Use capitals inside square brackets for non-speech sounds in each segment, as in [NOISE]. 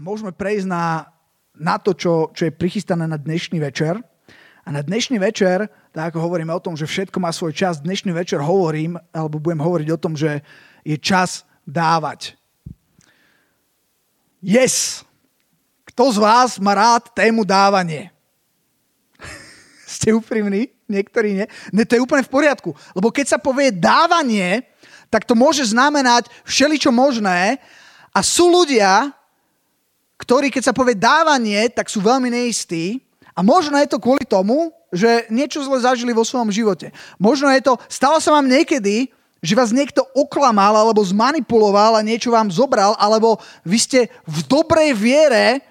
môžeme prejsť na, na to, čo, čo je prichystané na dnešný večer. A na dnešný večer, tak ako hovoríme o tom, že všetko má svoj čas, dnešný večer hovorím, alebo budem hovoriť o tom, že je čas dávať. Yes! Kto z vás má rád tému dávanie? [LAUGHS] Ste úprimní? Niektorí nie. Ne, to je úplne v poriadku. Lebo keď sa povie dávanie, tak to môže znamenať všeličo možné a sú ľudia, ktorí keď sa povie dávanie, tak sú veľmi neistí a možno je to kvôli tomu, že niečo zle zažili vo svojom živote. Možno je to, stalo sa vám niekedy, že vás niekto oklamal alebo zmanipuloval a niečo vám zobral, alebo vy ste v dobrej viere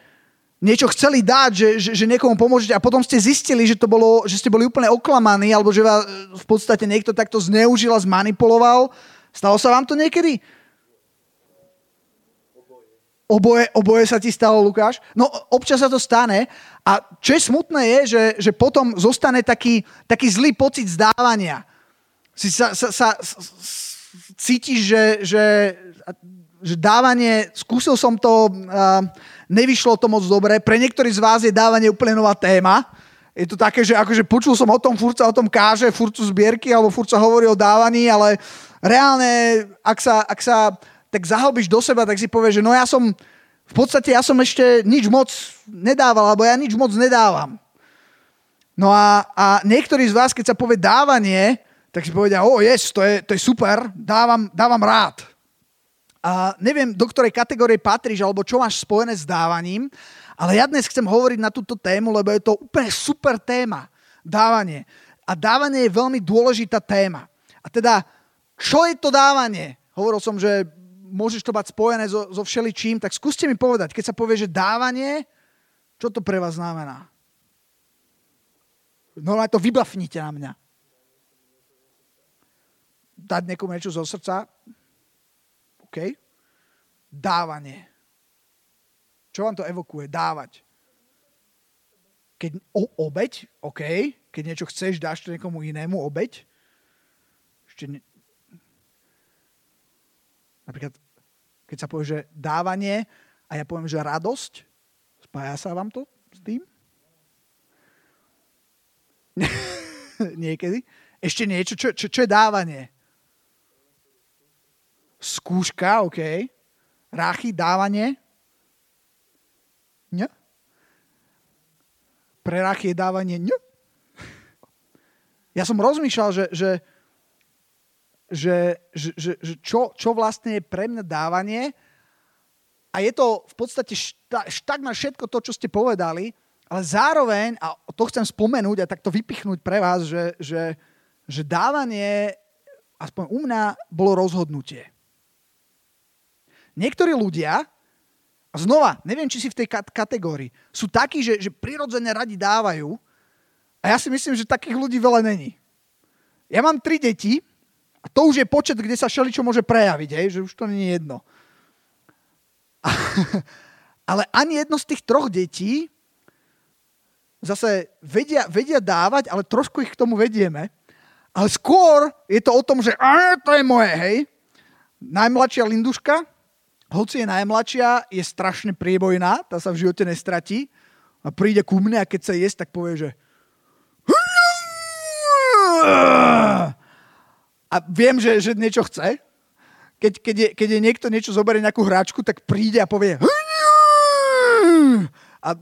niečo chceli dať, že, že, že niekomu pomôžete a potom ste zistili, že, to bolo, že ste boli úplne oklamaní alebo že vás v podstate niekto takto zneužil a zmanipuloval. Stalo sa vám to niekedy? Oboje, oboje sa ti stalo, Lukáš? No občas sa to stane a čo je smutné je, že, že potom zostane taký, taký zlý pocit zdávania. Si sa, sa, sa, cítiš, že, že, že dávanie, skúsil som to, nevyšlo to moc dobre. Pre niektorých z vás je dávanie úplne nová téma. Je to také, že akože počul som o tom, furt sa o tom káže, furt sú zbierky, alebo furt sa hovorí o dávaní, ale reálne, ak sa, ak sa tak zahlbíš do seba, tak si povieš, že no ja som, v podstate ja som ešte nič moc nedával, alebo ja nič moc nedávam. No a, a niektorí z vás, keď sa povie dávanie, tak si povedia, o, oh, yes, to je, to je super, dávam, dávam rád. A neviem, do ktorej kategórie patríš, alebo čo máš spojené s dávaním, ale ja dnes chcem hovoriť na túto tému, lebo je to úplne super téma. Dávanie. A dávanie je veľmi dôležitá téma. A teda, čo je to dávanie? Hovoril som, že môžeš to mať spojené so, so všeličím, tak skúste mi povedať, keď sa povie, že dávanie, čo to pre vás znamená? No aj to vyblafnite na mňa. Dať niekomu niečo zo srdca? OK. Dávanie. Čo vám to evokuje? Dávať. Keď o, obeď, OK. Keď niečo chceš, dáš to niekomu inému, obeď. Ešte ne, Napríklad, keď sa povie, že dávanie a ja poviem, že radosť, spája sa vám to s tým? [LAUGHS] Niekedy. Ešte niečo, čo, čo, čo je dávanie? Skúška, OK. Ráchy, dávanie? Nie? Pre ráchy je dávanie? Nie. [LAUGHS] Ja som rozmýšľal, že, že že, že, že, že čo, čo vlastne je pre mňa dávanie. A je to v podstate šta, štak na všetko to, čo ste povedali, ale zároveň, a to chcem spomenúť a takto vypichnúť pre vás, že, že, že dávanie, aspoň u mňa, bolo rozhodnutie. Niektorí ľudia, a znova, neviem, či si v tej kategórii, sú takí, že, že prirodzene radi dávajú, a ja si myslím, že takých ľudí veľa není. Ja mám tri deti a to už je počet, kde sa všeličo môže prejaviť, hej? že už to nie je jedno. [LAUGHS] Ale ani jedno z tých troch detí zase vedia, vedia dávať, ale trošku ich k tomu vedieme. Ale skôr je to o tom, že to je moje, hej. Najmladšia Linduška, hoci je najmladšia, je strašne priebojná, tá sa v živote nestratí. A príde ku mne a keď sa jesť, tak povie, že a viem, že, že niečo chce. Keď, keď, je, keď je niekto niečo zoberie nejakú hráčku, tak príde a povie a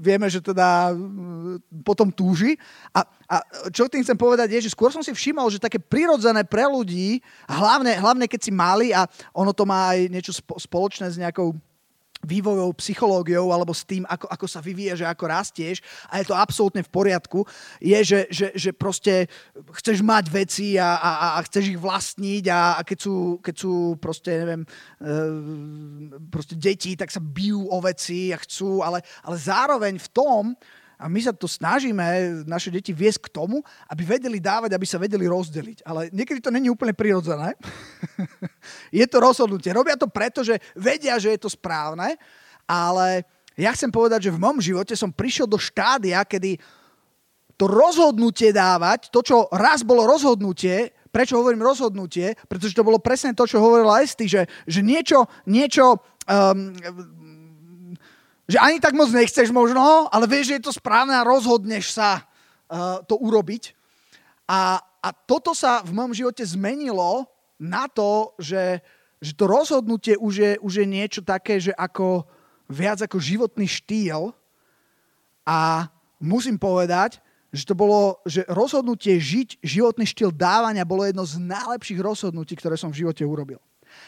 vieme, že teda mm, potom túži. A, a čo tým chcem povedať je, že skôr som si všimol, že také prirodzené pre ľudí, hlavne, hlavne keď si mali a ono to má aj niečo spoločné s nejakou vývojou, psychológiou alebo s tým, ako, ako sa vyvíja, že ako rastieš a je to absolútne v poriadku, je, že, že, že proste chceš mať veci a, a, a chceš ich vlastniť a, a keď, sú, keď sú proste, neviem, e, proste deti, tak sa bijú o veci a chcú, ale, ale zároveň v tom, a my sa to snažíme, naše deti viesť k tomu, aby vedeli dávať, aby sa vedeli rozdeliť. Ale niekedy to není úplne prirodzené. [LAUGHS] je to rozhodnutie. Robia to preto, že vedia, že je to správne, ale ja chcem povedať, že v mom živote som prišiel do štádia, kedy to rozhodnutie dávať, to, čo raz bolo rozhodnutie, prečo hovorím rozhodnutie, pretože to bolo presne to, čo hovorila Esty, že, že niečo, niečo um, že ani tak moc nechceš možno, ale vieš, že je to správne a rozhodneš sa uh, to urobiť. A, a toto sa v mojom živote zmenilo na to, že, že to rozhodnutie už je, už je niečo také, že ako viac ako životný štýl. A musím povedať, že to bolo, že rozhodnutie žiť životný štýl dávania bolo jedno z najlepších rozhodnutí, ktoré som v živote urobil.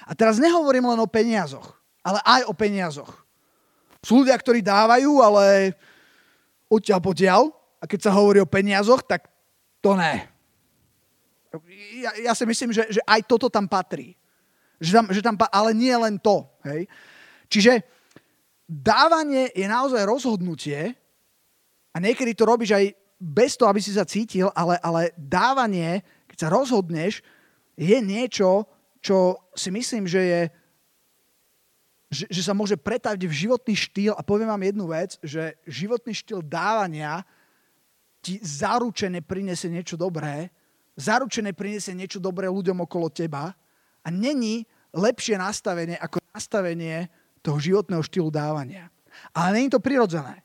A teraz nehovorím len o peniazoch, ale aj o peniazoch. Sú ľudia, ktorí dávajú, ale odtiaľ potiaľ. A keď sa hovorí o peniazoch, tak to ne. Ja, ja si myslím, že, že aj toto tam patrí. Že tam, že tam, ale nie len to. Hej? Čiže dávanie je naozaj rozhodnutie a niekedy to robíš aj bez toho, aby si sa cítil, ale, ale dávanie, keď sa rozhodneš, je niečo, čo si myslím, že je že, že sa môže pretaviť v životný štýl a poviem vám jednu vec, že životný štýl dávania ti zaručene prinesie niečo dobré, zaručene prinesie niečo dobré ľuďom okolo teba a není lepšie nastavenie ako nastavenie toho životného štýlu dávania. Ale není to prirodzené.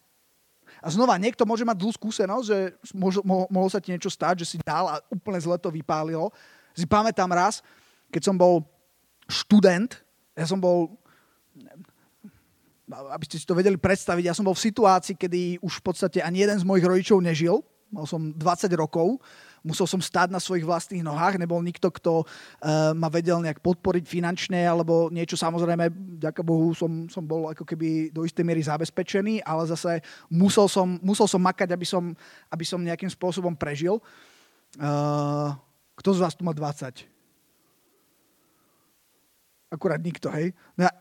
A znova, niekto môže mať dlhú skúsenosť, že mohlo, mohlo sa ti niečo stať, že si dal a úplne zle to vypálilo. Si pamätám raz, keď som bol študent, ja som bol aby ste si to vedeli predstaviť, ja som bol v situácii, kedy už v podstate ani jeden z mojich rodičov nežil. Mal som 20 rokov, musel som stáť na svojich vlastných nohách, nebol nikto, kto uh, ma vedel nejak podporiť finančne alebo niečo. Samozrejme, ďaká Bohu, som, som bol ako keby do istej miery zabezpečený, ale zase musel som, musel som makať, aby som, aby som nejakým spôsobom prežil. Uh, kto z vás tu má 20? Akurát nikto, hej? No ja,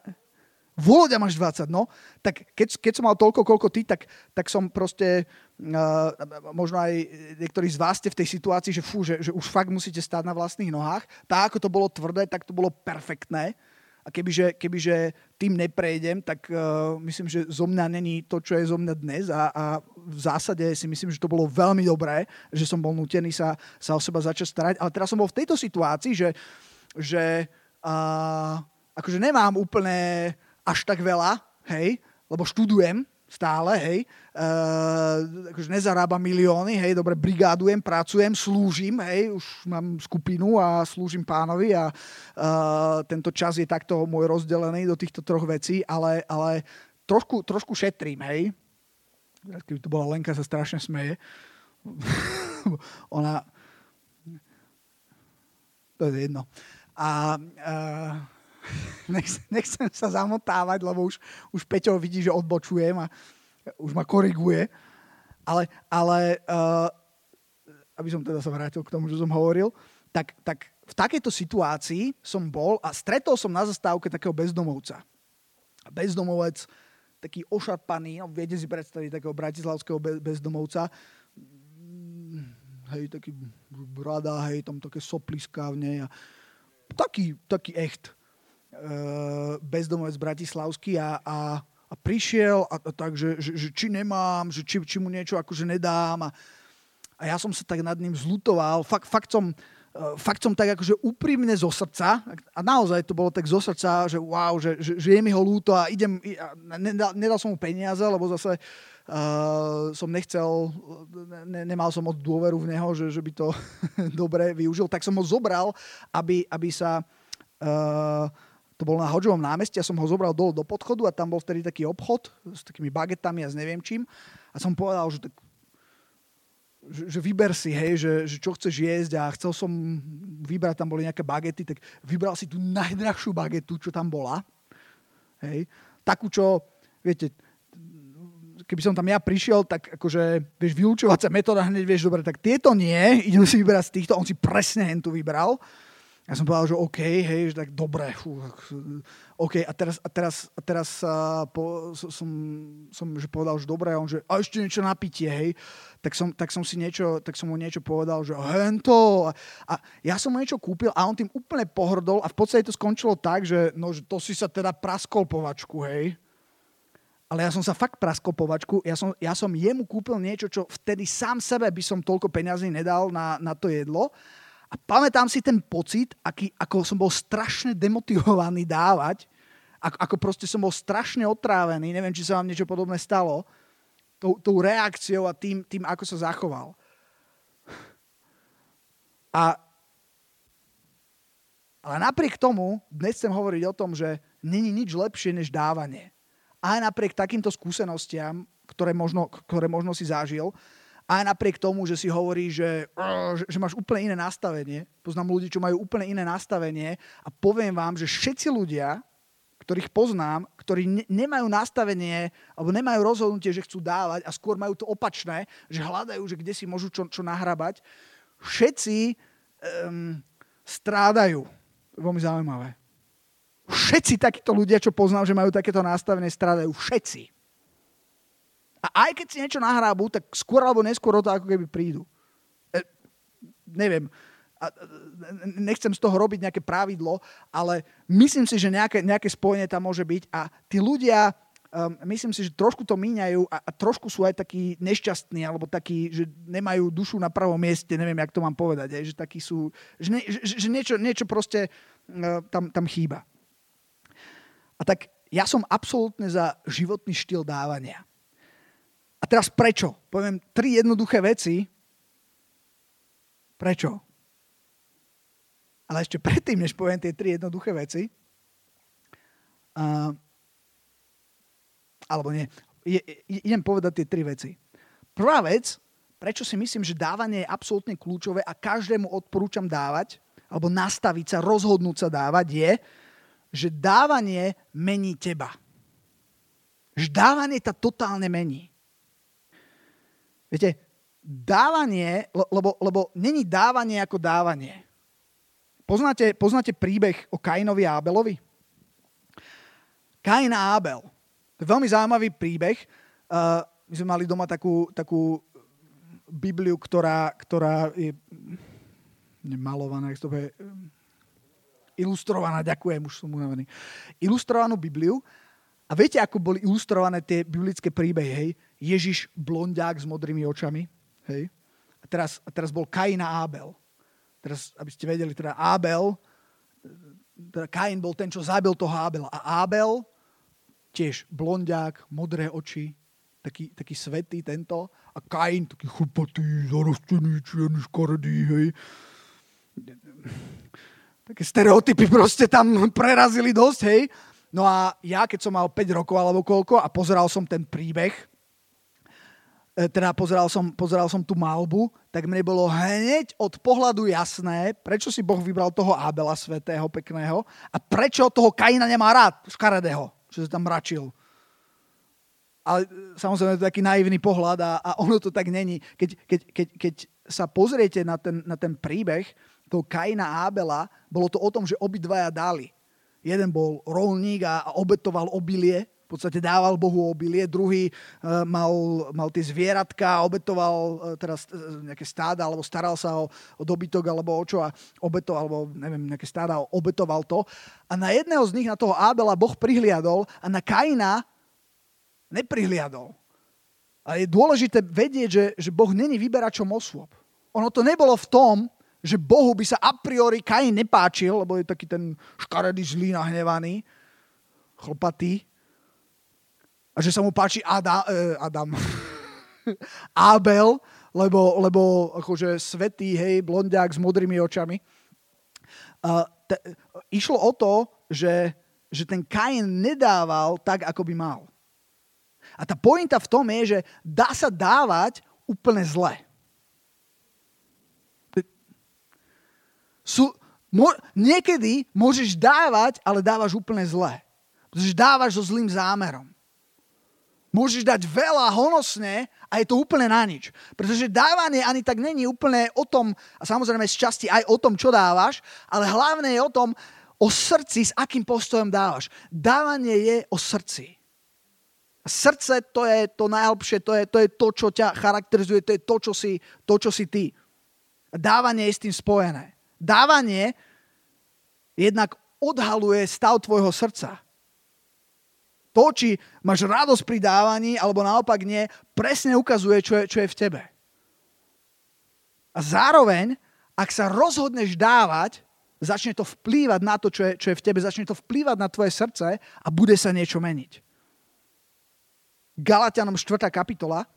Vôľa máš 20, no. Tak keď, keď som mal toľko, koľko ty, tak, tak som proste, uh, možno aj niektorí z vás ste v tej situácii, že fú, že, že už fakt musíte stáť na vlastných nohách. Tak, ako to bolo tvrdé, tak to bolo perfektné. A kebyže, kebyže tým neprejdem, tak uh, myslím, že zo mňa není to, čo je zo mňa dnes a, a v zásade si myslím, že to bolo veľmi dobré, že som bol nutený sa, sa o seba začať starať. Ale teraz som bol v tejto situácii, že, že uh, akože nemám úplne až tak veľa, hej, lebo študujem stále, hej, uh, akože nezarábam milióny, hej, dobre, brigádujem, pracujem, slúžim, hej, už mám skupinu a slúžim pánovi a uh, tento čas je takto môj rozdelený do týchto troch vecí, ale, ale trošku, trošku šetrím, hej. Keby to bola Lenka, sa strašne smeje. [LAUGHS] Ona... To je jedno. A uh, [LAUGHS] nechcem, nechcem sa zamotávať, lebo už, už Peťo vidí, že odbočujem a už ma koriguje. Ale, ale uh, aby som teda sa vrátil k tomu, čo som hovoril, tak, tak v takejto situácii som bol a stretol som na zastávke takého bezdomovca. Bezdomovec, taký ošarpaný, no viete si predstaviť takého bratislavského bezdomovca, hej, taký brada, hej, tam také sopliska v nej a taký, taký echt. Eh, bezdomovec bratislavský a, a, a prišiel a, a tak, že, že, že či nemám, že či, či mu niečo akože nedám a, a ja som sa tak nad ním zlutoval. Fakt, fakt som, eh, fakt som tak akože úprimne zo srdca, a naozaj to bolo tak zo srdca, že wow, že, že, že je mi ho lúto a idem, nedal, nedal som mu peniaze, lebo zase uh, som nechcel, ne, nemal som od dôveru v neho, že, že by to [LAUGHS] dobre využil, tak som ho zobral, aby, aby sa uh, to bolo na Hodžovom námestí, ja som ho zobral dole do podchodu a tam bol vtedy taký obchod s takými bagetami a s neviem čím. A som povedal, že, tak, že, že vyber si, hej, že, že čo chceš jesť a chcel som vybrať, tam boli nejaké bagety, tak vybral si tú najdrahšiu bagetu, čo tam bola. Hej. Takú, čo, viete, keby som tam ja prišiel, tak akože, vieš, vylúčovacia metóda, hneď vieš, dobre, tak tieto nie, idem si vyberať z týchto, on si presne hen tu vybral. Ja som povedal, že OK, hej, že tak dobre, fú, OK, a teraz, a teraz, a teraz uh, po, som, som že povedal, že dobre, a on, že a ešte niečo na pitie, hej, tak som, tak som si niečo, tak som mu niečo povedal, že hento, a, a ja som mu niečo kúpil a on tým úplne pohrdol a v podstate to skončilo tak, že, no, že to si sa teda praskol povačku, hej, ale ja som sa fakt praskol povačku, ja som, ja som jemu kúpil niečo, čo vtedy sám sebe by som toľko peňazí nedal na, na to jedlo a pamätám si ten pocit, aký, ako som bol strašne demotivovaný dávať. Ako, ako proste som bol strašne otrávený, neviem, či sa vám niečo podobné stalo, tou, tou reakciou a tým, tým, ako sa zachoval. A, ale napriek tomu dnes chcem hovoriť o tom, že není nič lepšie než dávanie. Aj napriek takýmto skúsenostiam, ktoré možno, ktoré možno si zažil, aj napriek tomu, že si hovorí, že, že, máš úplne iné nastavenie. Poznám ľudí, čo majú úplne iné nastavenie a poviem vám, že všetci ľudia, ktorých poznám, ktorí ne, nemajú nastavenie alebo nemajú rozhodnutie, že chcú dávať a skôr majú to opačné, že hľadajú, že kde si môžu čo, čo nahrabať, všetci um, strádajú. Veľmi zaujímavé. Všetci takíto ľudia, čo poznám, že majú takéto nastavenie, strádajú. Všetci. A aj keď si niečo nahrábu, tak skôr alebo neskôr o to ako keby prídu. E, neviem, a, nechcem z toho robiť nejaké pravidlo, ale myslím si, že nejaké, nejaké spojenie tam môže byť a tí ľudia, um, myslím si, že trošku to míňajú a, a trošku sú aj takí nešťastní alebo takí, že nemajú dušu na prvom mieste, neviem, jak to mám povedať, aj, že takí sú, že, ne, že, že niečo, niečo proste uh, tam, tam chýba. A tak ja som absolútne za životný štýl dávania. A teraz prečo? Poviem tri jednoduché veci. Prečo? Ale ešte predtým, než poviem tie tri jednoduché veci, uh, alebo nie, je, idem povedať tie tri veci. Prvá vec, prečo si myslím, že dávanie je absolútne kľúčové a každému odporúčam dávať, alebo nastaviť sa, rozhodnúť sa dávať, je, že dávanie mení teba. Že dávanie ta totálne mení. Viete, dávanie, lebo, lebo není dávanie ako dávanie. Poznáte, poznáte príbeh o Kainovi a Abelovi? Kain a Abel. To je veľmi zaujímavý príbeh. Uh, my sme mali doma takú, takú Bibliu, ktorá, ktorá je nemalovaná, to je, ilustrovaná, ďakujem, už som unavený. Ilustrovanú Bibliu. A viete, ako boli ilustrované tie biblické príbehy, hej? Ježiš blondiák s modrými očami. Hej? A, teraz, a teraz bol Kain a Abel. Teraz, aby ste vedeli, teda Abel, teda Kain bol ten, čo zabil toho Abela. A Abel, tiež blondiák, modré oči, taký, taký svetý tento. A Kain, taký chupatý, zarostený, čierny, škaredý, hej. Také stereotypy proste tam prerazili dosť, hej. No a ja, keď som mal 5 rokov alebo koľko a pozeral som ten príbeh, teda pozeral som, pozeral som tú malbu, tak mne bolo hneď od pohľadu jasné, prečo si Boh vybral toho Abela svetého, pekného a prečo toho Kaina nemá rád, škaredého, čo sa tam račil. Ale e, samozrejme to je taký naivný pohľad a, a ono to tak není. Keď, keď, keď, keď sa pozriete na ten, na ten príbeh toho Kaina a Abela, bolo to o tom, že obidvaja dali. Jeden bol rolník a, a obetoval obilie, v podstate dával Bohu obilie, druhý uh, mal, mal tie zvieratka, obetoval uh, teraz uh, nejaké stáda, alebo staral sa o, o dobytok, alebo o čo a obetoval, alebo neviem, nejaké stáda, obetoval to. A na jedného z nich, na toho Ábela, Boh prihliadol a na Kaina neprihliadol. A je dôležité vedieť, že, že Boh není vyberačom osôb. Ono to nebolo v tom, že Bohu by sa a priori Kain nepáčil, lebo je taký ten škaredý, zlý, nahnevaný, chlpatý, a že sa mu páči Adam, eh, [LAUGHS] Adam. Abel, lebo, lebo akože svetý, hej, blondiak s modrými očami. Uh, te, išlo o to, že, že ten Kain nedával tak, ako by mal. A tá pointa v tom je, že dá sa dávať úplne zle. Sú, mo, niekedy môžeš dávať, ale dávaš úplne zle. Pretože dávaš so zlým zámerom. Môžeš dať veľa honosne a je to úplne na nič. Pretože dávanie ani tak není úplne o tom, a samozrejme z časti aj o tom, čo dávaš, ale hlavne je o tom, o srdci, s akým postojom dávaš. Dávanie je o srdci. Srdce to je to najlepšie, to je, to je to, čo ťa charakterizuje, to je to, čo si, to, čo si ty. Dávanie je s tým spojené. Dávanie jednak odhaluje stav tvojho srdca to, či máš radosť pri dávaní, alebo naopak nie, presne ukazuje, čo je, čo je v tebe. A zároveň, ak sa rozhodneš dávať, začne to vplývať na to, čo je, čo je v tebe, začne to vplývať na tvoje srdce a bude sa niečo meniť. Galatianom 4. kapitola,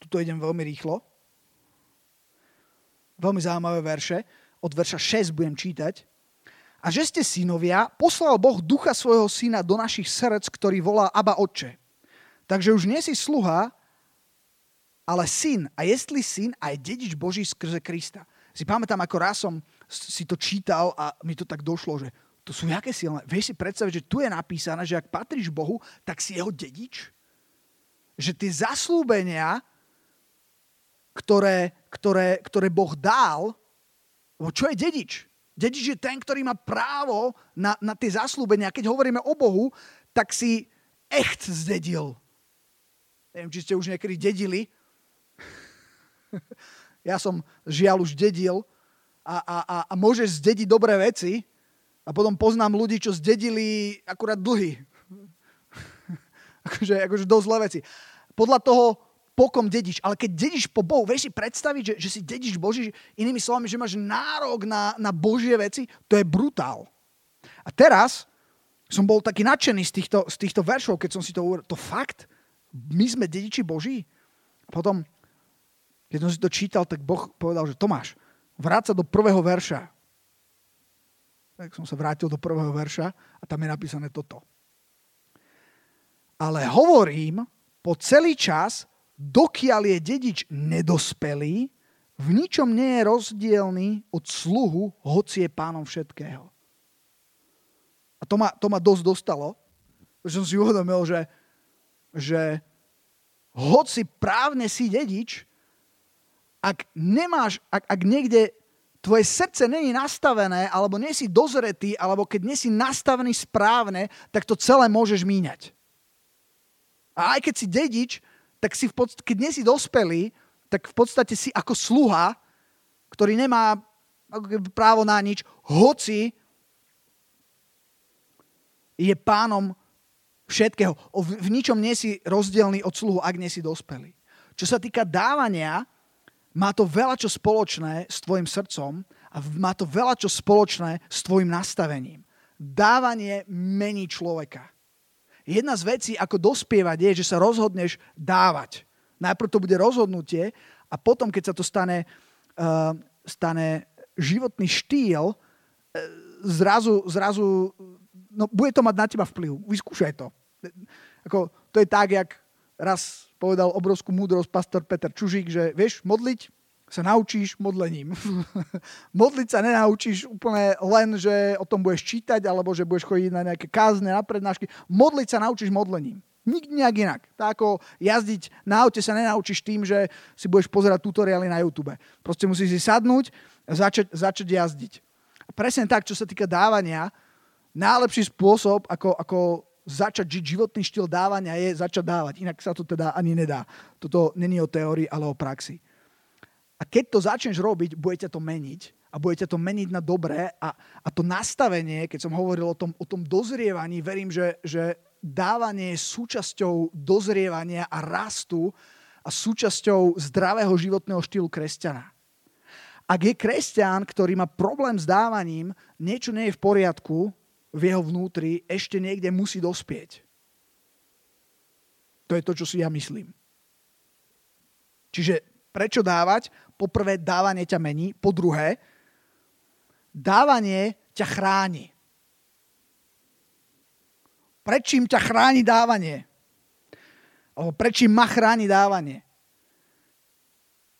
tuto idem veľmi rýchlo, veľmi zaujímavé verše, od verša 6 budem čítať. A že ste synovia, poslal Boh ducha svojho syna do našich srdc, ktorý volá Aba Otče. Takže už nie si sluha, ale syn. A jestli syn, aj dedič Boží skrze Krista. Si pamätám, ako raz som si to čítal a mi to tak došlo, že to sú jaké silné. Vieš si predstaviť, že tu je napísané, že ak patríš Bohu, tak si jeho dedič? Že tie zaslúbenia, ktoré, ktoré, ktoré Boh dal, čo je dedič? Dedič je ten, ktorý má právo na, na tie zaslúbenia. Keď hovoríme o Bohu, tak si echt zdedil. Neviem, či ste už niekedy dedili. [LAUGHS] ja som žiaľ už dedil a, a, a, a môžeš zdediť dobré veci a potom poznám ľudí, čo zdedili akurát dlhy. [LAUGHS] akože, akože dosť zlé veci. Podľa toho, po kom dedič. Ale keď dedič po Bohu, vieš si predstaviť, že, že si dedič Boží, inými slovami, že máš nárok na, na Božie veci, to je brutál. A teraz som bol taký nadšený z týchto, z týchto veršov, keď som si to uvedol. To fakt? My sme dediči Boží? Potom, keď som si to čítal, tak Boh povedal, že Tomáš, vráť do prvého verša. Tak som sa vrátil do prvého verša a tam je napísané toto. Ale hovorím po celý čas, dokiaľ je dedič nedospelý, v ničom nie je rozdielný od sluhu, hoci je pánom všetkého. A to ma, to ma dosť dostalo, že som si uvedomil, že, že hoci právne si dedič, ak nemáš, ak, ak niekde tvoje srdce není nastavené, alebo nie si dozretý, alebo keď nie si nastavený správne, tak to celé môžeš míňať. A aj keď si dedič, tak si v podstate, keď nie si dospelý, tak v podstate si ako sluha, ktorý nemá právo na nič, hoci je pánom všetkého. V ničom nie si rozdielný od sluhu, ak nie si dospelý. Čo sa týka dávania, má to veľa čo spoločné s tvojim srdcom a má to veľa čo spoločné s tvojim nastavením. Dávanie mení človeka. Jedna z vecí, ako dospievať, je, že sa rozhodneš dávať. Najprv to bude rozhodnutie a potom, keď sa to stane, uh, stane životný štýl, uh, zrazu, zrazu no, bude to mať na teba vplyv. Vyskúšaj to. Ako, to je tak, jak raz povedal obrovskú múdrosť pastor Peter Čužík, že vieš, modliť sa naučíš modlením. [LAUGHS] Modliť sa nenaučíš úplne len, že o tom budeš čítať, alebo že budeš chodiť na nejaké kázne, na prednášky. Modliť sa naučíš modlením. Nikdy nejak inak. Tak ako jazdiť na aute sa nenaučíš tým, že si budeš pozerať tutoriály na YouTube. Proste musíš si sadnúť a začať, začať jazdiť. A presne tak, čo sa týka dávania, najlepší spôsob, ako, ako začať žiť životný štýl dávania je začať dávať. Inak sa to teda ani nedá. Toto není o teórii, ale o praxi. A keď to začneš robiť, bude ťa to meniť a bude ťa to meniť na dobré a, a to nastavenie, keď som hovoril o tom, o tom dozrievaní, verím, že, že dávanie je súčasťou dozrievania a rastu a súčasťou zdravého životného štýlu kresťana. Ak je kresťan, ktorý má problém s dávaním, niečo nie je v poriadku v jeho vnútri, ešte niekde musí dospieť. To je to, čo si ja myslím. Čiže prečo dávať? Poprvé dávanie ťa mení, po druhé, dávanie ťa chráni. Prečím ťa chráni dávanie? Alebo prečím ma chráni dávanie?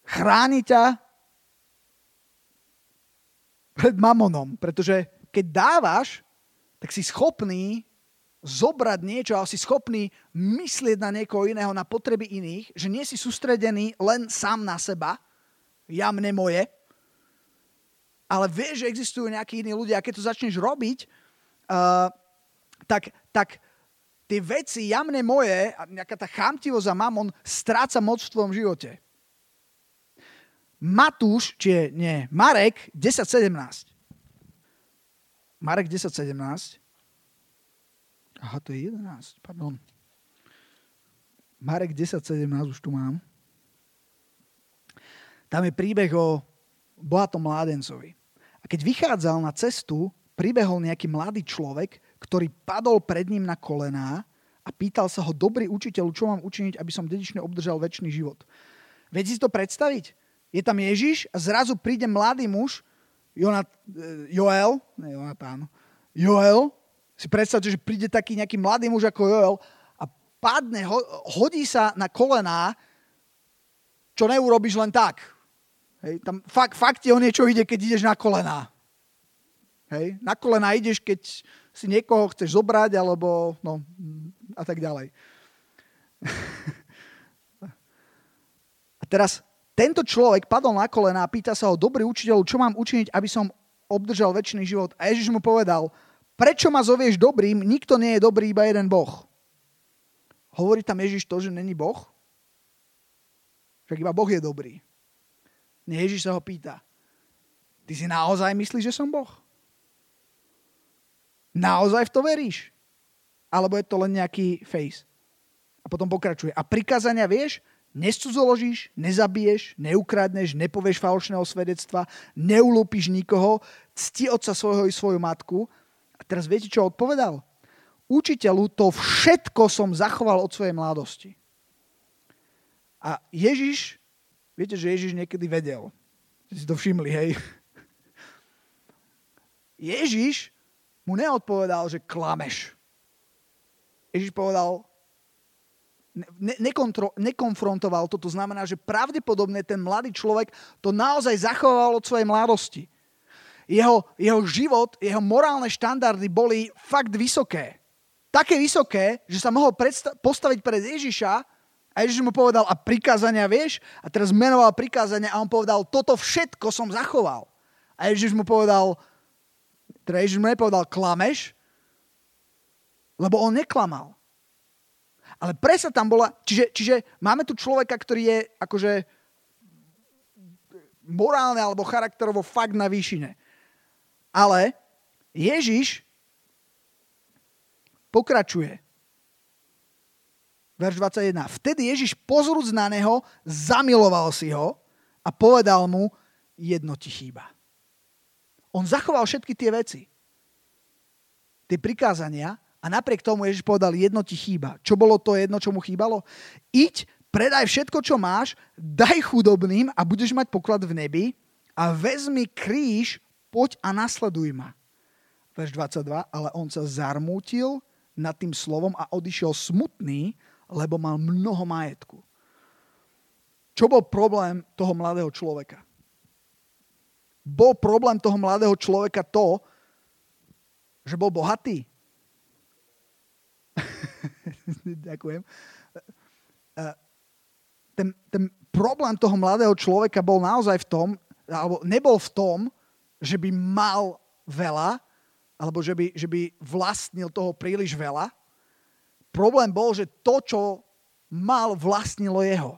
Chráni ťa pred mamonom, pretože keď dávaš, tak si schopný zobrať niečo a si schopný myslieť na niekoho iného, na potreby iných, že nie si sústredený len sám na seba, ja mne moje, ale vieš, že existujú nejakí iní ľudia a keď to začneš robiť, uh, tak, tak tie veci ja mne moje a nejaká tá chamtivosť a mamon stráca moc v tvojom živote. Matúš, či nie, Marek 10.17. Marek 10.17. Aha, to je 11, pardon. Marek 10.17 už tu mám. Tam je príbeh o bohatom mládencovi. A keď vychádzal na cestu, pribehol nejaký mladý človek, ktorý padol pred ním na kolená a pýtal sa ho, dobrý učiteľ, čo mám učiniť, aby som dedične obdržal väčší život. Viete si to predstaviť? Je tam Ježiš a zrazu príde mladý muž, Jonat, eh, Joel, ne Jonatán, Joel, si predstavte, že príde taký nejaký mladý muž ako Joel a padne, hodí sa na kolená, čo neurobiš len tak. Hej, tam fakt, fakt ti o niečo ide, keď ideš na kolená. Hej, na kolená ideš, keď si niekoho chceš zobrať, alebo no, a tak ďalej. [LAUGHS] a teraz tento človek padol na kolená a pýta sa ho, dobrý učiteľ, čo mám učiniť, aby som obdržal väčší život? A Ježiš mu povedal, prečo ma zovieš dobrým? Nikto nie je dobrý, iba jeden Boh. Hovorí tam Ježiš to, že není Boh? Však iba Boh je dobrý. Ježiš sa ho pýta. Ty si naozaj myslíš, že som Boh? Naozaj v to veríš? Alebo je to len nejaký face? A potom pokračuje. A prikázania vieš? Nescudzoložíš, nezabiješ, neukradneš, nepovieš falošného svedectva, neulúpiš nikoho, cti otca svojho i svoju matku a teraz viete, čo odpovedal? Učiteľu, to všetko som zachoval od svojej mladosti. A Ježiš, viete, že Ježiš niekedy vedel. Ste si to všimli, hej? Ježiš mu neodpovedal, že klameš. Ježiš povedal, ne, nekontro, nekonfrontoval to, to znamená, že pravdepodobne ten mladý človek to naozaj zachoval od svojej mladosti jeho, jeho život, jeho morálne štandardy boli fakt vysoké. Také vysoké, že sa mohol predsta- postaviť pred Ježiša a Ježiš mu povedal, a prikázania vieš? A teraz menoval prikázania a on povedal, toto všetko som zachoval. A Ježiš mu povedal, teda Ježiš mu nepovedal, klameš, lebo on neklamal. Ale presa tam bola, čiže, čiže máme tu človeka, ktorý je akože morálne alebo charakterovo fakt na výšine. Ale Ježiš pokračuje. Verš 21. Vtedy Ježiš pozrúc na neho, zamiloval si ho a povedal mu, jedno ti chýba. On zachoval všetky tie veci. Tie prikázania a napriek tomu Ježiš povedal, jedno ti chýba. Čo bolo to jedno, čo mu chýbalo? Iď, predaj všetko, čo máš, daj chudobným a budeš mať poklad v nebi a vezmi kríž poď a nasleduj ma. Verš 22, ale on sa zarmútil nad tým slovom a odišiel smutný, lebo mal mnoho majetku. Čo bol problém toho mladého človeka? Bol problém toho mladého človeka to, že bol bohatý? [LAUGHS] Ďakujem. Ten, ten problém toho mladého človeka bol naozaj v tom, alebo nebol v tom, že by mal veľa, alebo že by, že by vlastnil toho príliš veľa. Problém bol, že to, čo mal, vlastnilo jeho.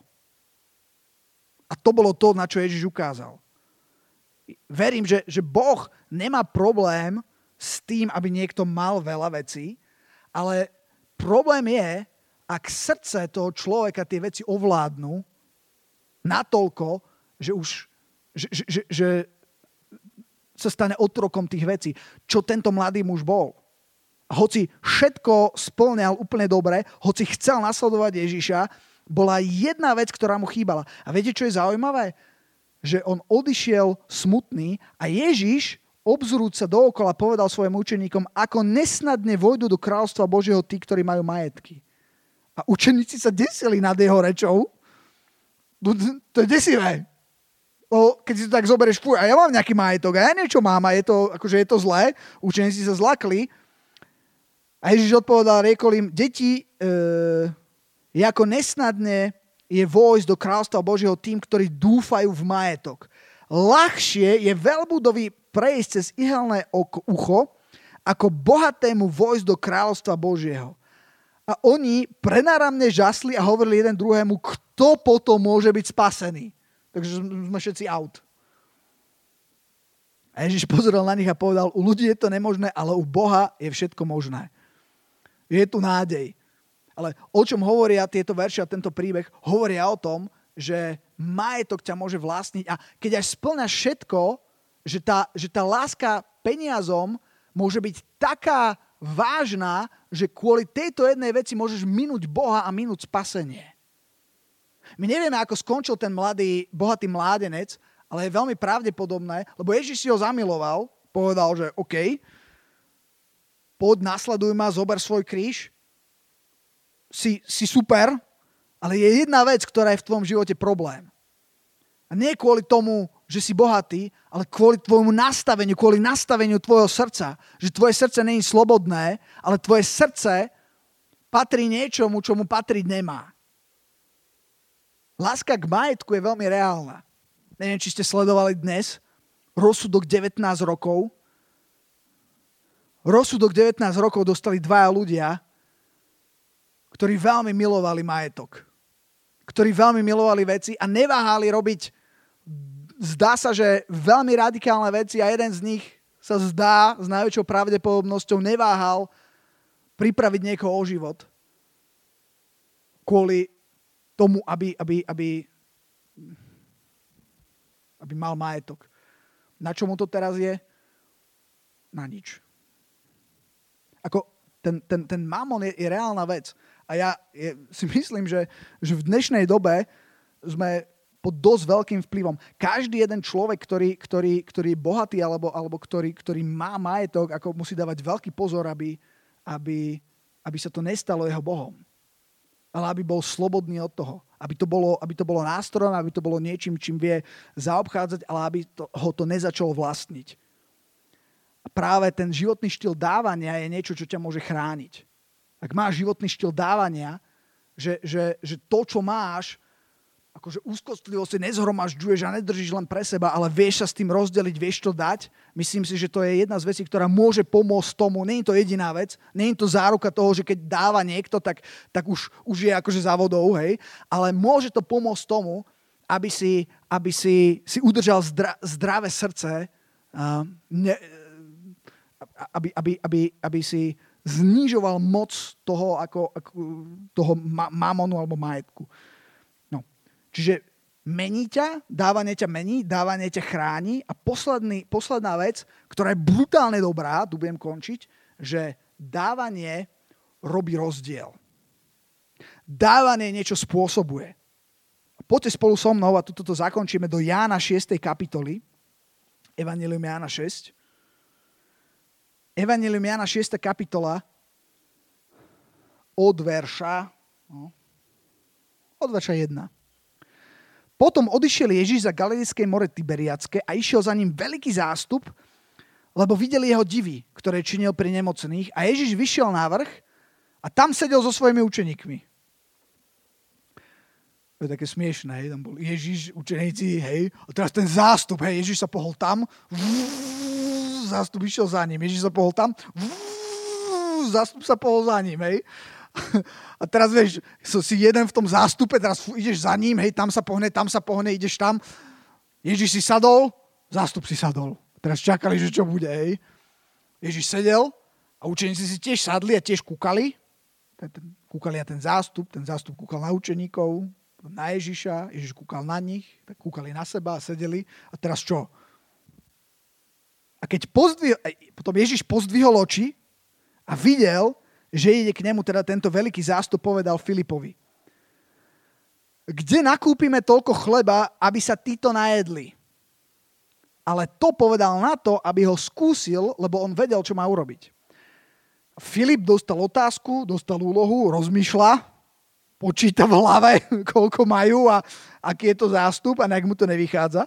A to bolo to, na čo Ježiš ukázal. Verím, že, že Boh nemá problém s tým, aby niekto mal veľa vecí, ale problém je, ak srdce toho človeka tie veci ovládnu natoľko, že už že, že, že, sa stane otrokom tých vecí, čo tento mladý muž bol. Hoci všetko splňal úplne dobre, hoci chcel nasledovať Ježiša, bola jedna vec, ktorá mu chýbala. A viete, čo je zaujímavé? Že on odišiel smutný a Ježiš, obzrúť sa dookola, povedal svojim učeníkom, ako nesnadne vojdu do kráľstva Božieho tí, ktorí majú majetky. A učeníci sa desili nad jeho rečou. To je desivé o, keď si to tak zoberieš, fuj, a ja mám nejaký majetok, a ja niečo mám a je to, akože je to zlé, učeníci sa zlakli. A Ježiš odpovedal, riekol im, deti, e, je ako nesnadne je vojsť do kráľstva Božieho tým, ktorí dúfajú v majetok. Ľahšie je veľbudovi prejsť cez ihelné ucho, ako bohatému vojsť do kráľstva Božieho. A oni prenáramne žasli a hovorili jeden druhému, kto potom môže byť spasený. Takže sme všetci out. A Ježiš pozrel na nich a povedal, u ľudí je to nemožné, ale u Boha je všetko možné. Je tu nádej. Ale o čom hovoria tieto verše a tento príbeh? Hovoria o tom, že majetok ťa môže vlastniť a keď až splňaš všetko, že tá, že tá láska peniazom môže byť taká vážna, že kvôli tejto jednej veci môžeš minúť Boha a minúť spasenie. My nevieme, ako skončil ten mladý, bohatý mládenec, ale je veľmi pravdepodobné, lebo Ježiš si ho zamiloval, povedal, že OK, poď, nasleduj ma, zober svoj kríž, si, si super, ale je jedna vec, ktorá je v tvojom živote problém. A nie kvôli tomu, že si bohatý, ale kvôli tvojmu nastaveniu, kvôli nastaveniu tvojho srdca. Že tvoje srdce je slobodné, ale tvoje srdce patrí niečomu, čo mu patriť nemá. Láska k majetku je veľmi reálna. Neviem, či ste sledovali dnes rozsudok 19 rokov. Rozsudok 19 rokov dostali dvaja ľudia, ktorí veľmi milovali majetok. Ktorí veľmi milovali veci a neváhali robiť zdá sa, že veľmi radikálne veci a jeden z nich sa zdá s najväčšou pravdepodobnosťou neváhal pripraviť niekoho o život kvôli tomu, aby, aby, aby, aby mal majetok. Na čo mu to teraz je? Na nič. Ako ten, ten, ten mamon je, je reálna vec. A ja je, si myslím, že, že v dnešnej dobe sme pod dosť veľkým vplyvom. Každý jeden človek, ktorý, ktorý, ktorý je bohatý alebo, alebo ktorý, ktorý má majetok, ako musí dávať veľký pozor, aby, aby, aby sa to nestalo jeho Bohom. Ale aby bol slobodný od toho. Aby to bolo, aby to bolo nástrojom, aby to bolo niečím, čím vie zaobchádzať, ale aby to, ho to nezačalo vlastniť. Práve ten životný štýl dávania je niečo, čo ťa môže chrániť. Ak máš životný štýl dávania, že, že, že to, čo máš, akože úzkostlivo si nezhromažďuješ a nedržíš len pre seba, ale vieš sa s tým rozdeliť, vieš to dať. Myslím si, že to je jedna z vecí, ktorá môže pomôcť tomu. Je to jediná vec, je to záruka toho, že keď dáva niekto, tak, tak už, už je akože závodou, hej. Ale môže to pomôcť tomu, aby si, aby si, si udržal zdra, zdravé srdce, uh, ne, aby, aby, aby, aby si znižoval moc toho, ako, ako, toho mamonu alebo majetku. Čiže mení ťa, dávanie ťa mení, dávanie ťa chráni a posledný, posledná vec, ktorá je brutálne dobrá, tu budem končiť, že dávanie robí rozdiel. Dávanie niečo spôsobuje. Poďte spolu so mnou a toto zakončíme do Jána 6. kapitoly. Evangelium Jána 6. Evangelium Jána 6. kapitola od verša no, od verša 1. Potom odišiel Ježiš za Galilejské more Tiberiacké a išiel za ním veľký zástup, lebo videli jeho divy, ktoré činil pri nemocných a Ježiš vyšiel na vrch a tam sedel so svojimi učeníkmi. To je také smiešné, hej, tam bol Ježiš, učeníci, hej, a teraz ten zástup, hej, Ježiš sa pohol tam, zástup išiel za ním, Ježiš sa pohol tam, zástup sa pohol za ním, hej. [LAUGHS] A teraz vieš, si jeden v tom zástupe, teraz ideš za ním, hej, tam sa pohne, tam sa pohne, ideš tam. Ježiš si sadol, zástup si sadol. Teraz čakali, že čo bude, hej. Ježiš sedel a učeníci si tiež sadli a tiež kúkali. Kúkali na ten zástup, ten zástup kúkal na učeníkov, na Ježiša, Ježiš kúkal na nich, tak kúkali na seba a sedeli. A teraz čo? A keď pozdvihol, potom Ježiš pozdvihol oči a videl, že ide k nemu teda tento veľký zástup, povedal Filipovi. Kde nakúpime toľko chleba, aby sa títo najedli? Ale to povedal na to, aby ho skúsil, lebo on vedel, čo má urobiť. Filip dostal otázku, dostal úlohu, rozmýšľa, počíta v hlave, [LAUGHS] koľko majú a aký je to zástup a nejak mu to nevychádza.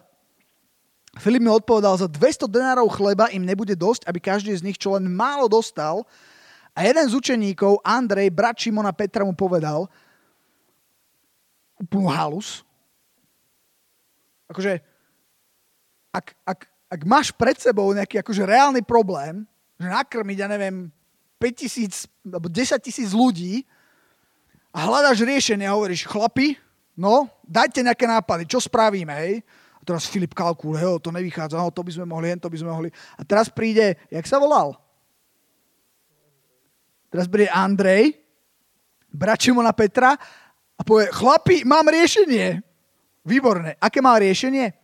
Filip mi odpovedal, za 200 denárov chleba im nebude dosť, aby každý z nich čo len málo dostal, a jeden z učeníkov, Andrej, brat Šimona Petra mu povedal úplnú halus. Akože, ak, ak, ak máš pred sebou nejaký akože reálny problém, že nakrmiť, ja neviem, 5 tisíc alebo 10 tisíc ľudí a hľadaš riešenie a hovoríš, chlapi, no, dajte nejaké nápady, čo spravíme, hej? Teraz Filip kalkuluje, to nevychádza, no, to by sme mohli, to by sme mohli. A teraz príde, jak sa volal? Teraz bude Andrej, brat Šimona Petra a povie, chlapi, mám riešenie. Výborné. Aké má riešenie?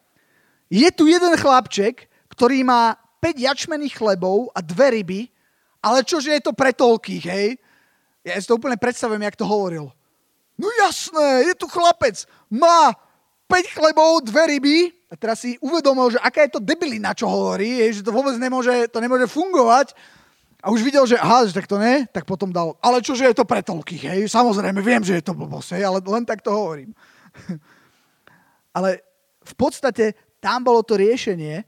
Je tu jeden chlapček, ktorý má 5 jačmených chlebov a dve ryby, ale čože je to pre toľkých, hej? Ja si to úplne predstavujem, jak to hovoril. No jasné, je tu chlapec, má 5 chlebov, dve ryby a teraz si uvedomil, že aká je to debilina, čo hovorí, je, že to vôbec nemôže, to nemôže fungovať a už videl, že aha, že tak to ne, tak potom dal, ale čože je to pre toľkých, hej, samozrejme, viem, že je to blbosť, hej, ale len tak to hovorím. [LAUGHS] ale v podstate tam bolo to riešenie,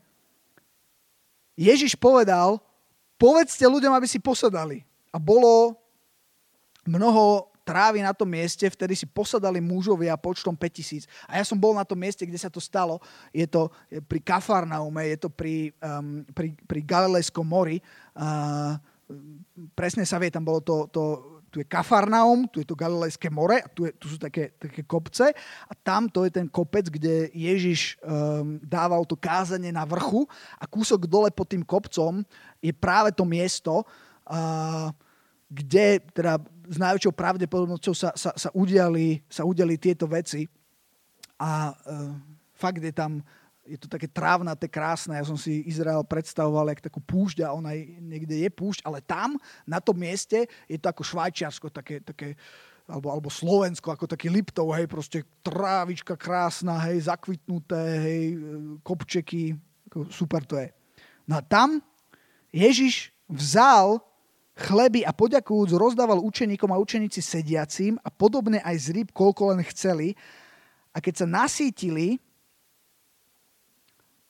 Ježiš povedal, povedzte ľuďom, aby si posadali. A bolo mnoho trávy na tom mieste, vtedy si posadali mužovia počtom 5000. A ja som bol na tom mieste, kde sa to stalo. Je to pri Kafarnaume, je to pri, um, pri, pri Galilejskom mori. Uh, presne sa vie, tam bolo to, to tu je Kafarnaum, tu je to Galilejské more a tu, je, tu sú také, také kopce a tam to je ten kopec, kde Ježiš um, dával to kázanie na vrchu a kúsok dole pod tým kopcom je práve to miesto, uh, kde teda s najväčšou pravdepodobnosťou sa, sa, sa, udiali, sa udiali tieto veci a uh, fakt je tam je to také trávnaté, krásne. Ja som si Izrael predstavoval jak takú púšť a ona niekde je púšť, ale tam, na tom mieste, je to ako Švajčiarsko, také, také alebo, alebo Slovensko, ako taký Liptov, hej, proste trávička krásna, hej, zakvitnuté, hej, kopčeky, super to je. No a tam Ježiš vzal chleby a poďakujúc rozdával učeníkom a učeníci sediacím a podobne aj z rýb, koľko len chceli. A keď sa nasítili,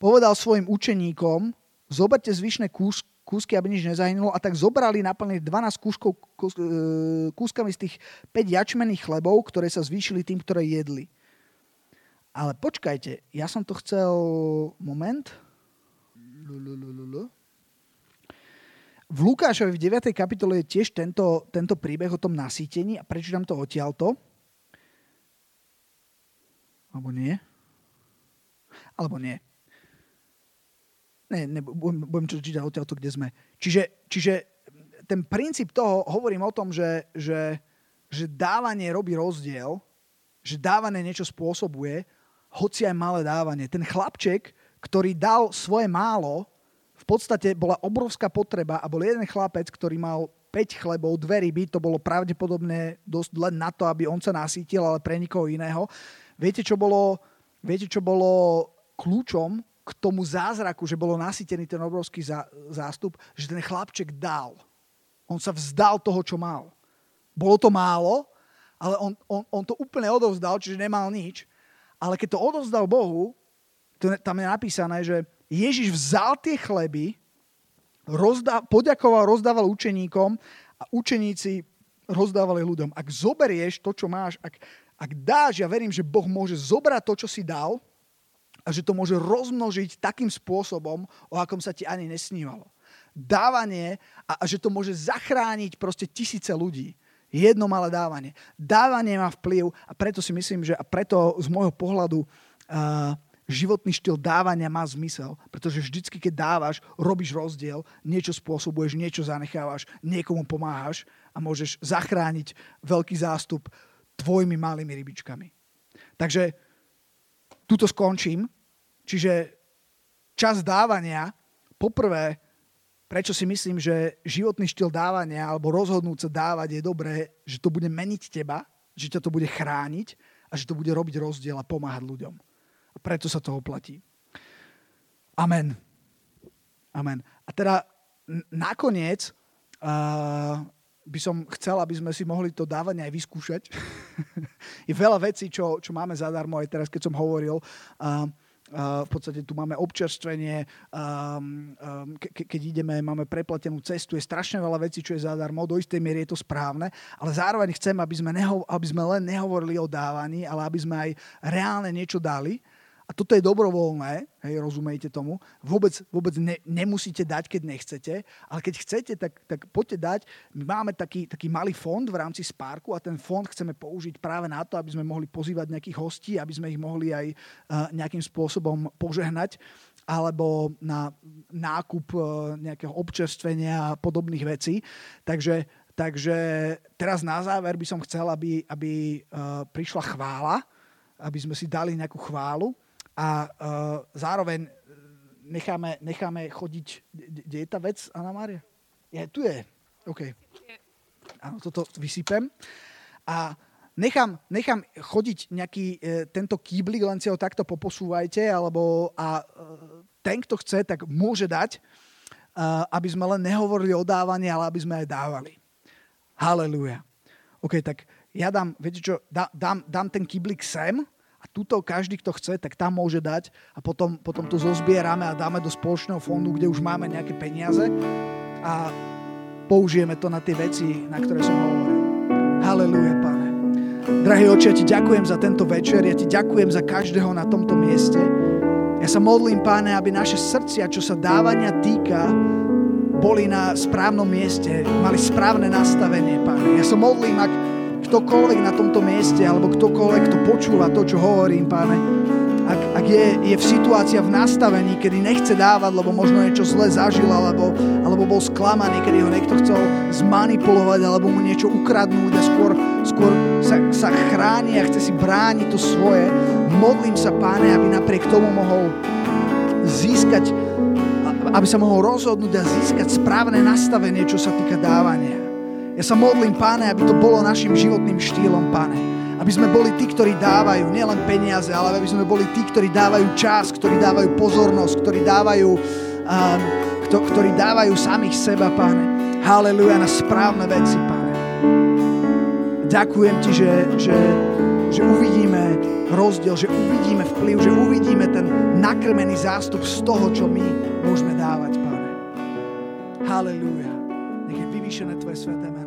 povedal svojim učeníkom, zoberte zvyšné kús, kúsky, aby nič nezahynulo a tak zobrali naplne 12 kúskov, kús, kúskami z tých 5 jačmených chlebov, ktoré sa zvýšili tým, ktoré jedli. Ale počkajte, ja som to chcel... Moment. V Lukášovi v 9. kapitole je tiež tento, tento príbeh o tom nasýtení a prečítam to odtiaľto. Alebo nie? Alebo nie ne, ne, budem, budem čo čítať odtiaľto, kde sme. Čiže, čiže ten princíp toho, hovorím o tom, že, že, že dávanie robí rozdiel, že dávanie niečo spôsobuje, hoci aj malé dávanie. Ten chlapček, ktorý dal svoje málo, v podstate bola obrovská potreba a bol jeden chlapec, ktorý mal 5 chlebov, dve ryby, to bolo pravdepodobne dosť len na to, aby on sa nasítil, ale pre nikoho iného. Viete, čo bolo, viete, čo bolo kľúčom k tomu zázraku, že bolo nasýtený ten obrovský zástup, že ten chlapček dal. On sa vzdal toho, čo mal. Bolo to málo, ale on, on, on to úplne odovzdal, čiže nemal nič. Ale keď to odovzdal Bohu, to, tam je napísané, že Ježiš vzal tie chleby, rozdá, poďakoval, rozdával učeníkom a učeníci rozdávali ľuďom. Ak zoberieš to, čo máš, ak, ak dáš, ja verím, že Boh môže zobrať to, čo si dal a že to môže rozmnožiť takým spôsobom, o akom sa ti ani nesnívalo. Dávanie a, a že to môže zachrániť proste tisíce ľudí. Jedno malé dávanie. Dávanie má vplyv a preto si myslím, že a preto z môjho pohľadu uh, životný štýl dávania má zmysel, pretože vždycky, keď dávaš, robíš rozdiel, niečo spôsobuješ, niečo zanechávaš, niekomu pomáhaš a môžeš zachrániť veľký zástup tvojimi malými rybičkami. Takže tuto skončím. Čiže čas dávania, poprvé, prečo si myslím, že životný štýl dávania alebo rozhodnúť sa dávať je dobré, že to bude meniť teba, že ťa to bude chrániť a že to bude robiť rozdiel a pomáhať ľuďom. Preto sa to oplatí. Amen. Amen. A teda nakoniec uh, by som chcel, aby sme si mohli to dávanie aj vyskúšať. [LAUGHS] je veľa vecí, čo, čo máme zadarmo aj teraz, keď som hovoril. Uh, v podstate tu máme občerstvenie, ke, keď ideme, máme preplatenú cestu, je strašne veľa vecí, čo je zadarmo, do istej miery je to správne, ale zároveň chcem, aby sme, neho, aby sme len nehovorili o dávaní, ale aby sme aj reálne niečo dali a toto je dobrovoľné, hej, rozumejte tomu. Vôbec, vôbec ne, nemusíte dať, keď nechcete, ale keď chcete, tak, tak poďte dať. My máme taký, taký malý fond v rámci Sparku a ten fond chceme použiť práve na to, aby sme mohli pozývať nejakých hostí, aby sme ich mohli aj uh, nejakým spôsobom požehnať alebo na nákup uh, nejakého občerstvenia a podobných vecí. Takže, takže teraz na záver by som chcel, aby, aby uh, prišla chvála, aby sme si dali nejakú chválu a uh, zároveň necháme, necháme chodiť, kde je tá vec, Anna Mária? Je, tu je. OK. Áno, toto vysypem. A nechám, nechám chodiť nejaký e, tento kýblik, len si ho takto poposúvajte, alebo a e, ten, kto chce, tak môže dať, e, aby sme len nehovorili o dávaní, ale aby sme aj dávali. Halelúja. OK, tak ja dám, viete čo, dá, dám, dám ten kýblik sem tuto každý, kto chce, tak tam môže dať a potom, potom to zozbierame a dáme do spoločného fondu, kde už máme nejaké peniaze a použijeme to na tie veci, na ktoré som hovoril. Halelúja, Pane. Drahý oče, ja ti ďakujem za tento večer, ja ti ďakujem za každého na tomto mieste. Ja sa modlím, Pane, aby naše srdcia, čo sa dávania týka, boli na správnom mieste, mali správne nastavenie, Pane. Ja sa modlím, ak ktokoľvek na tomto mieste, alebo ktokoľvek, kto počúva to, čo hovorím, Pane, ak, ak je, je v situácii v nastavení, kedy nechce dávať, lebo možno niečo zle zažil, alebo, alebo bol sklamaný, kedy ho niekto chcel zmanipulovať, alebo mu niečo ukradnúť a skôr, skôr sa, sa chráni a chce si brániť to svoje. Modlím sa, páne, aby napriek tomu mohol získať, aby sa mohol rozhodnúť a získať správne nastavenie, čo sa týka dávania. Ja sa modlím, páne, aby to bolo našim životným štýlom, páne aby sme boli tí, ktorí dávajú nielen peniaze, ale aby sme boli tí, ktorí dávajú čas, ktorí dávajú pozornosť, ktorí dávajú, um, kto, ktorí dávajú samých seba, páne. Haleluja na správne veci, páne. Ďakujem ti, že, že, že uvidíme rozdiel, že uvidíme vplyv, že uvidíme ten nakrmený zástup z toho, čo my môžeme dávať, páne. Haleluja. Nech je vyvýšené tvoje sveté meno.